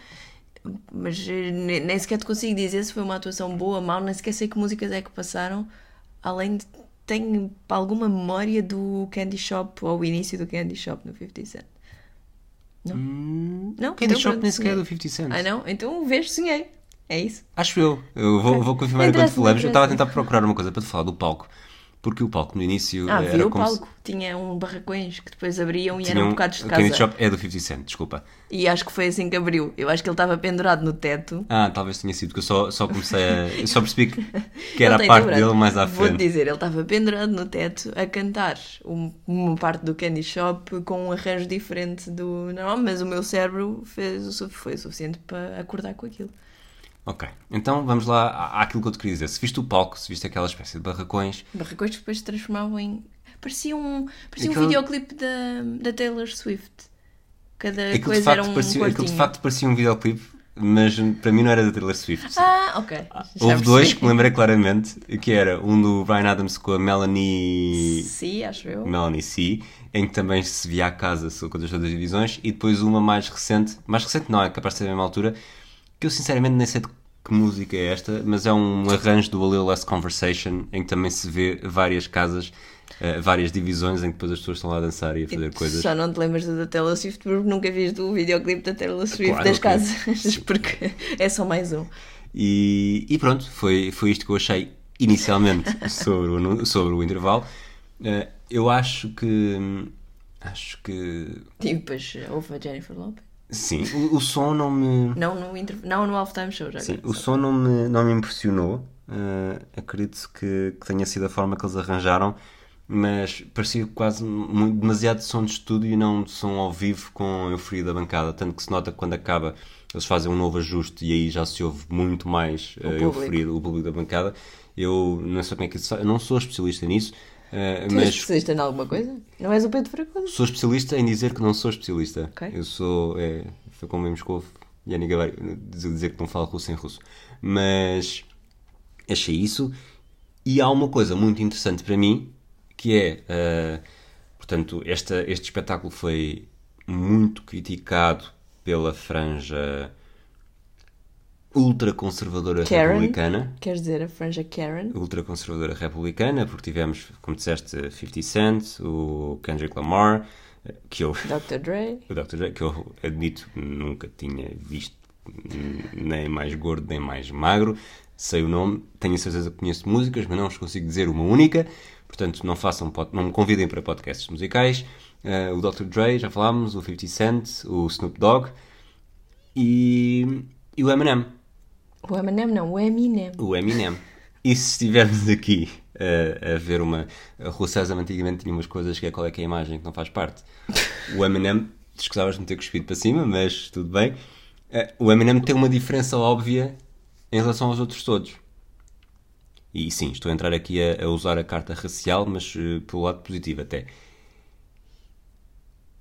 mas eh, nem sequer te consigo dizer se foi uma atuação boa ou mal, nem sequer sei que músicas é que passaram, além de tenho alguma memória do Candy Shop ou o início do Candy Shop no 50 Cent. Não? Hum, não? Candy então, Shop nem sequer é do 50 Cent. Ah, não? Então vejo, sonhei. É isso? Acho eu. Eu vou, vou confirmar enquanto falamos. Eu estava a tentar procurar uma coisa para te falar do palco porque o palco no início ah, era o como palco. Se... Tinha um barracões que depois abriam e eram um bocados de casa. O Candy Shop é do 50 Cent, desculpa. E acho que foi assim que abriu. Eu acho que ele estava pendurado no teto. Ah, talvez tenha sido, porque eu só, só comecei a... Só percebi que, era a parte dele mais à frente. Vou-te dizer, ele estava pendurado no teto a cantar uma parte do Candy Shop com um arranjo diferente do normal, mas o meu cérebro fez, foi o suficiente para acordar com aquilo. Ok, então vamos lá àquilo que eu te queria dizer. Se viste o palco, se viste aquela espécie de barracões. Barracões que depois se transformavam em. Parecia um, parecia Aquela... um videoclipe da, da Taylor Swift. Cada aquilo coisa era um. Parecia, aquilo de facto parecia um videoclipe, mas para mim não era da Taylor Swift. Ah, ok. Já Houve dois que me lembrei claramente, que era um do Brian Adams com a Melanie. Sim, acho eu. Melanie C, em que também se via a casa com as duas divisões, e depois uma mais recente, mais recente não, é capaz de ser da mesma altura que eu sinceramente nem sei de que música é esta, mas é um arranjo do A Little Less Conversation em que também se vê várias casas, uh, várias divisões em que depois as pessoas estão lá a dançar e a fazer e coisas. Só não te lembras da Taylor Swift porque nunca viste o videoclipe da Taylor Swift claro, das casas, porque é só mais um. E, e, pronto, foi, foi isto que eu achei inicialmente sobre o, sobre o intervalo. Uh, eu acho que. Acho que. E depois houve a Jennifer Lopez. Sim, o, o, som não me. Não no, inter... não no halftime show, já Sim, o som não me, não me impressionou. Uh, acredito que, que, tenha sido a forma que eles arranjaram, mas parecia quase muito, demasiado som de estúdio e não de som ao vivo com a euforia da bancada. Tanto que se nota que quando acaba eles fazem um novo ajuste e aí já se ouve muito mais a uh, euforia do público da bancada. Eu não sei como é que isso Eu não sou especialista nisso, Uh, tu mas... és especialista em alguma coisa? Não és o Pedro Fragoso? Sou especialista em dizer que não sou especialista. Okay. Eu sou. É, foi como em Moscou, Yanni Gavari, dizer que não falo russo em russo. Mas achei isso. E há uma coisa muito interessante para mim que é. Uh, portanto, esta, este espetáculo foi muito criticado pela franja ultraconservadora republicana. Queres dizer a franja Karen? Ultraconservadora republicana, porque tivemos, como disseste, 50 Cent, o Kendrick Lamar, que eu. Dr. Dre. O Dr. Dre, que eu admito nunca tinha visto nem mais gordo nem mais magro. Sei o nome, tenho certeza que conheço músicas, mas não os consigo dizer uma única. Portanto, não façam, não me convidem para podcasts musicais. Uh, o Dr. Dre, já falámos, o 50 Cent, o Snoop Dogg e, e o Eminem. O Eminem não, o Eminem. O Eminem. E se estivermos aqui uh, a ver uma. A César antigamente tinha umas coisas que é qual é que é a imagem que não faz parte. O Eminem, escusavas de me ter cuspido para cima, mas tudo bem. Uh, o Eminem tem uma diferença óbvia em relação aos outros todos. E sim, estou a entrar aqui a, a usar a carta racial, mas uh, pelo lado positivo até.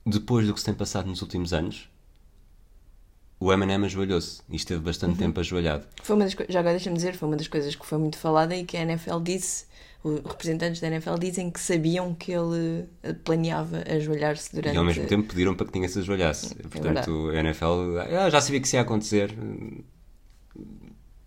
Depois do que se tem passado nos últimos anos, o Eminem ajoelhou-se e esteve bastante uhum. tempo ajoelhado. Foi uma das já agora deixa-me dizer, foi uma das coisas que foi muito falada e que a NFL disse, os representantes da NFL dizem que sabiam que ele eh, planeava ajoelhar-se durante... E ao mesmo tempo pediram para que ninguém se ajoelhasse. É Portanto, a NFL ah, já sabia que isso ia acontecer,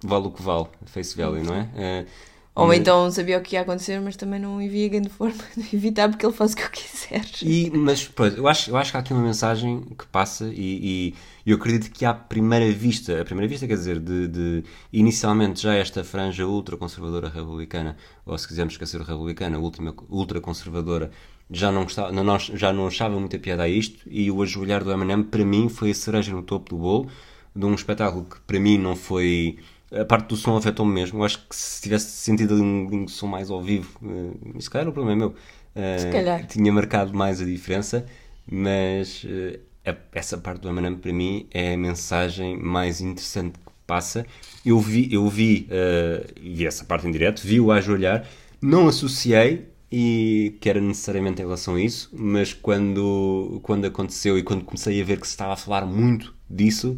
vale o que vale, face value, não é? Uh, Ou Mas- então sabia o que ia acontecer, mas também não envia grande forma de evitar porque ele faz o que eu quiser. E, mas, pois, eu acho, eu acho que há aqui uma mensagem que passa e, e eu acredito que à primeira vista, a primeira vista quer dizer, de, de inicialmente já esta franja ultraconservadora republicana, ou se quisermos esquecer republicana, última ultraconservadora, já não, gostava, não- já não achava muita piada a isto e o ajoelhar do Eminem para mim foi a cereja no topo do bolo de um espetáculo que para mim não foi... A parte do som afetou-me mesmo. Eu acho que se tivesse sentido um, um som mais ao vivo, uh, se calhar o problema é meu. eh, Se calhar. tinha marcado mais a diferença, mas eh, a- essa parte do Eminem para mim é a mensagem mais interessante que passa. Eu vi, eu vi, eh, vi essa parte em direto, vi-o a ajoelhar, não associei e que era necessariamente em relação a isso, mas quando, quando aconteceu e quando comecei a ver que se estava a falar muito disso,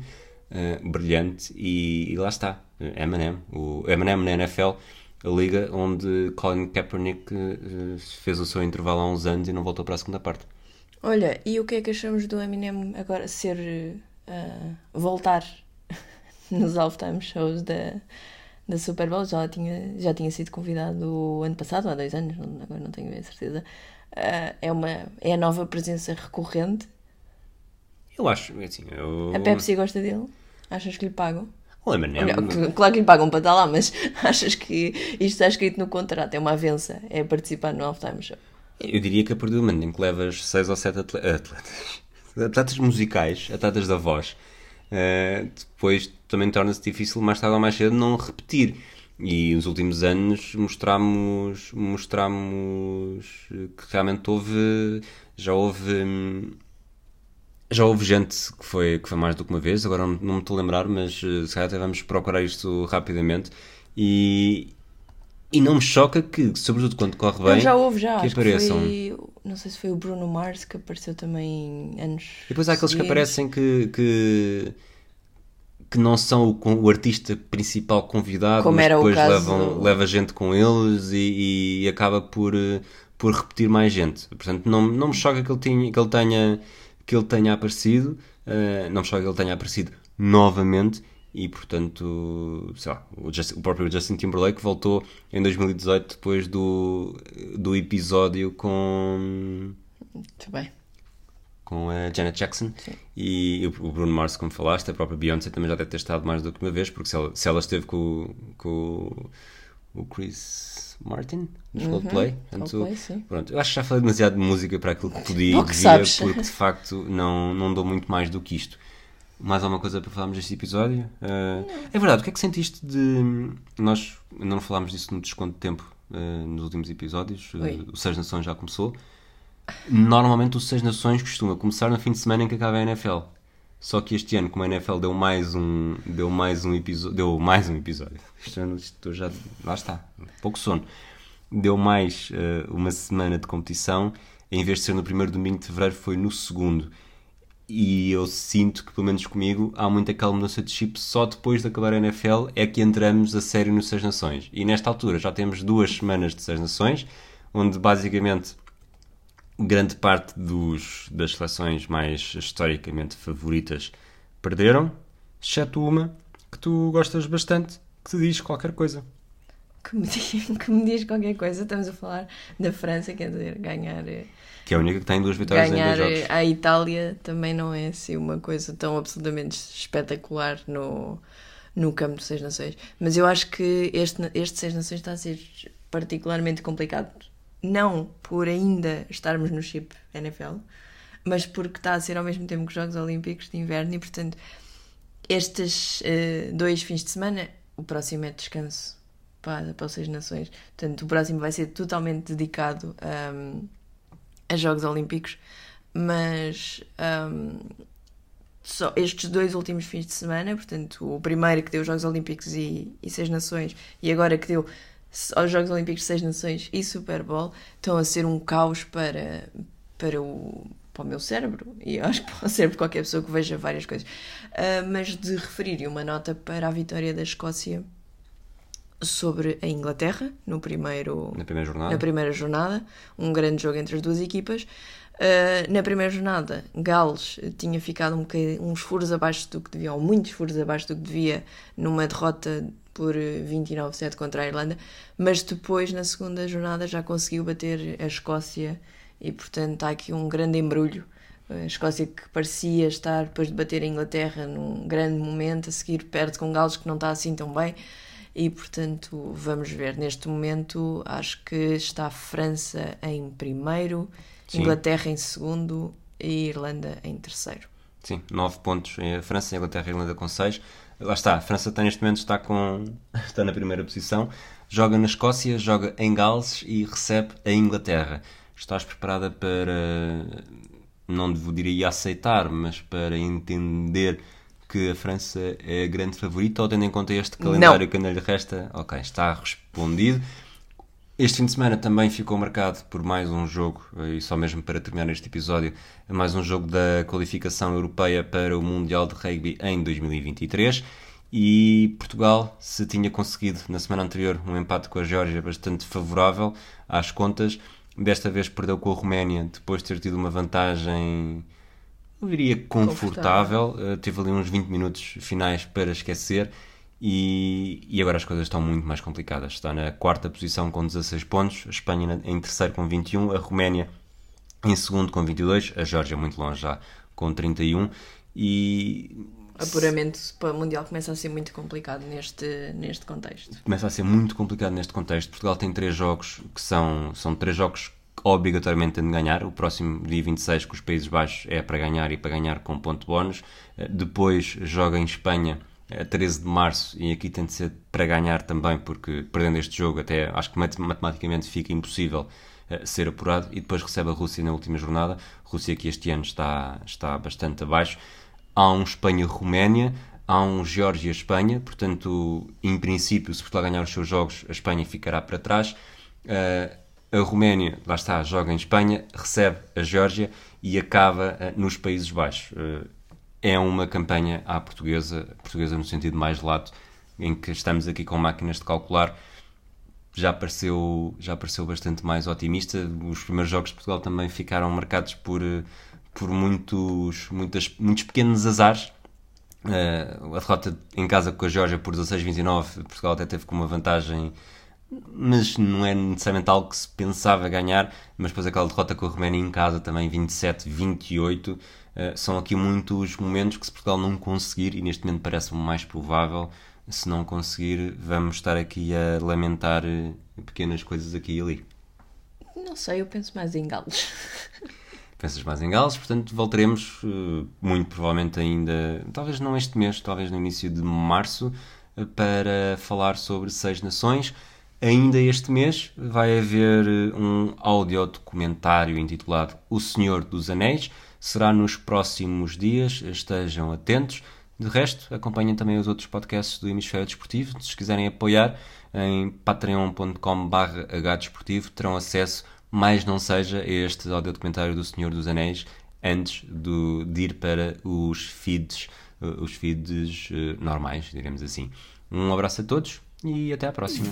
eh, brilhante, e, e lá está, Eminem, o Eminem na NFL, a liga onde Colin Kaepernick eh, fez o seu intervalo há uns anos e não voltou para a segunda parte. Olha, e o que é que achamos do Eminem agora ser. ah, voltar nos halftime shows da, da Super Bowl? Já tinha, já tinha sido convidado o ano passado, há dois anos, não- agora não tenho bem a certeza. Ah, é, uma, é a nova presença recorrente. Eu acho, assim, eu... A Pepsi gosta dele? Achas que lhe pagam? O Não, que- claro que lhe pagam para estar lá, mas achas que isto está escrito no contrato? É uma avença, é participar no halftime show. eu diria que a partir do momento em que levas seis ou sete atle- atletas, atletas musicais, atletas da voz, eh, depois também torna-se difícil mais tarde ou mais cedo não repetir. E nos últimos anos mostramos, mostramos que realmente houve, já houve, hum, já houve gente que foi, que foi mais do que uma vez, agora não, não me estou a lembrar, mas eh, se calhar até vamos procurar isto rapidamente. E, e não me choca que, sobretudo quando corre bem, Não, já houve, já. que apareçam. Que foi, não sei se foi o Bruno Mars que apareceu também anos. E depois há aqueles que aparecem que, que, que não são o, o artista principal convidado, Como mas era o depois caso- levam, leva gente com eles e, e acaba por, eh, por repetir mais gente. Portanto, não, não me choca que ele, que ele, tenha, que ele tenha aparecido, eh, não choca que ele tenha aparecido novamente. E portanto, sei lá, o, Justin- o próprio Justin Timberlake voltou em 2018 depois do, do episódio com Muito bem. com a Janet Jackson e o o Bruno Mars, como falaste, a própria Beyoncé também já deve ter estado mais do que uma vez, porque se ela, se ela esteve com, o- com o- Chris Martin, dos Coldplay, portanto, Coldplay, sim. pronto, eu acho que já falei demasiado de música para aquilo que podia e devia, sabes. porque de facto não, não dou muito mais do que isto. Mais alguma coisa para falarmos deste episódio? Uh, é verdade, o que é que sentiste de. Nós não falámos disso no desconto de tempo uh, nos últimos episódios, uh, Oi. o Seis Nações já começou. Normalmente o Seis Nações costuma começar no fim de semana em que acaba a NFL. Só que este ano, como a NFL deu mais um, deu mais um episódio, deu mais um episódio. Isto, ano- isto já, lá está, pouco sono. Deu mais eh, uma semana de competição, em vez de ser no primeiro domingo de fevereiro, foi no segundo. E eu sinto que, pelo menos comigo, há muita mudança de chip. Só depois de acabar a NFL é que entramos a sério no Seis Nações. E nesta altura já temos duas semanas de Seis Nações, onde basicamente grande parte dos, das seleções mais historicamente favoritas perderam, exceto uma que tu gostas bastante, que te diz qualquer coisa. Que me, diz, que me diz qualquer coisa. Estamos a falar da França, quer dizer, ganhar. eh, Que é a única que tem duas vitórias ganhar em dois jogos. eh, à Itália também não é assim uma coisa tão absolutamente espetacular no, no campo de Seis Nações. Mas eu acho que este, este Seis Nações está a ser particularmente complicado. Não por ainda estarmos no chip NFL, mas porque está a ser ao mesmo tempo que os Jogos Olímpicos de Inverno e, portanto, estes eh, dois fins de semana, o próximo é descanso para, para os Seis Nações. Portanto, o próximo vai ser totalmente dedicado ahm, a Jogos Olímpicos, mas ahm, só estes dois últimos fins de semana, portanto, o primeiro que deu os Jogos Olímpicos e, e Seis Nações, e agora que deu aos Jogos Olímpicos Seis Nações e Super Bowl, estão a ser um caos para, para, o, para o meu cérebro, e acho que para o cérebro de qualquer pessoa que veja várias coisas. Ah, mas de referir uma nota para a vitória da Escócia sobre a Inglaterra no primeiro, Na primeira jornada. na primeira jornada, um grande jogo entre as duas equipas. Uh, na primeira jornada, Gales tinha ficado um uns furos abaixo do que devia, ou muitos furos abaixo do que devia, numa derrota por 29-7 contra a Irlanda, mas depois na segunda jornada já conseguiu bater a Escócia e portanto há aqui um grande embrulho. A Escócia que parecia estar depois de bater a Inglaterra num grande momento, a seguir perto com Gales que não está assim tão bem. E portanto, vamos ver. Neste momento, acho que está a França em primeiro, Sim. Inglaterra em segundo e Irlanda em terceiro. Sim, nove pontos. A França, a Inglaterra e Irlanda com seis. Lá está, a França está, neste momento está, com, está na primeira posição. Joga na Escócia, joga em Gales e recebe a Inglaterra. Estás preparada para, não diria aceitar, mas para entender que a França é a grande favorita ou tendo em conta este calendário não. que ainda lhe resta? Ok, está respondido. Este fim de semana também ficou marcado por mais um jogo, e só mesmo para terminar este episódio, mais um jogo da qualificação europeia para o Mundial de Rugby em 2023. E Portugal, se tinha conseguido na semana anterior um empate com a Geórgia bastante favorável às contas, desta vez perdeu com a Roménia depois de ter tido uma vantagem, eu diria confortável. confortável. Uh, teve ali uns 20 minutos finais para esquecer e, e, agora as coisas estão muito mais complicadas. Está na quarta posição com 16 pontos, a Espanha em terceiro com 21, a Roménia em segundo com 22, a Geórgia muito longe já com 31 e apuramento para o Mundial começa a ser muito complicado neste, neste contexto. Começa a ser muito complicado neste contexto. Portugal tem três jogos que são, são três jogos obrigatoriamente tem de ganhar. O próximo dia 26 com os Países Baixos é para ganhar e para ganhar com ponto bónus. Eh, depois joga em Espanha a 13 de março e aqui tem de ser para ganhar também, porque perdendo este jogo até acho que matematicamente fica impossível uh, ser apurado e depois recebe a Rússia na última jornada. A Rússia que este ano está, está bastante abaixo. Há um Espanha-Roménia, há um Geórgia-Espanha, portanto, em princípio, se Portugal ganhar os seus jogos, a Espanha ficará para trás. Uh, a Roménia, lá está, joga em Espanha, recebe a Geórgia e acaba uh, nos Países Baixos. É uma campanha à portuguesa, portuguesa no sentido mais lato, em que estamos aqui com máquinas de calcular. Já pareceu, já pareceu bastante mais otimista. Os primeiros jogos de Portugal também ficaram marcados por, por muitos, muitas, muitos pequenos azares. Uh, a derrota em casa com a Geórgia por 16-29, Portugal até teve com uma vantagem, mas não é necessariamente algo que se pensava ganhar. Mas depois aquela derrota com a Roménia em casa também 27-28 eh, são aqui muitos momentos que se Portugal não conseguir, e neste momento parece-me mais provável, se não conseguir, vamos estar aqui a lamentar eh, pequenas coisas aqui e ali. Não sei, eu penso mais em galos. Pensas mais em galos, portanto voltaremos eh, muito provavelmente ainda, talvez não este mês, talvez no início de março, para falar sobre Seis Nações. Ainda este mês vai haver um audiodocumentário intitulado O Senhor dos Anéis, será nos próximos dias, estejam atentos. De resto, acompanhem também os outros podcasts do Hemisfério Desportivo. Se quiserem apoiar, em patreon.com.br hdesportivo terão acesso, mais não seja, a este audiodocumentário do Senhor dos Anéis, antes do, de ir para os feeds, eh, os feeds uh, normais, digamos assim. Um abraço a todos e até à próxima.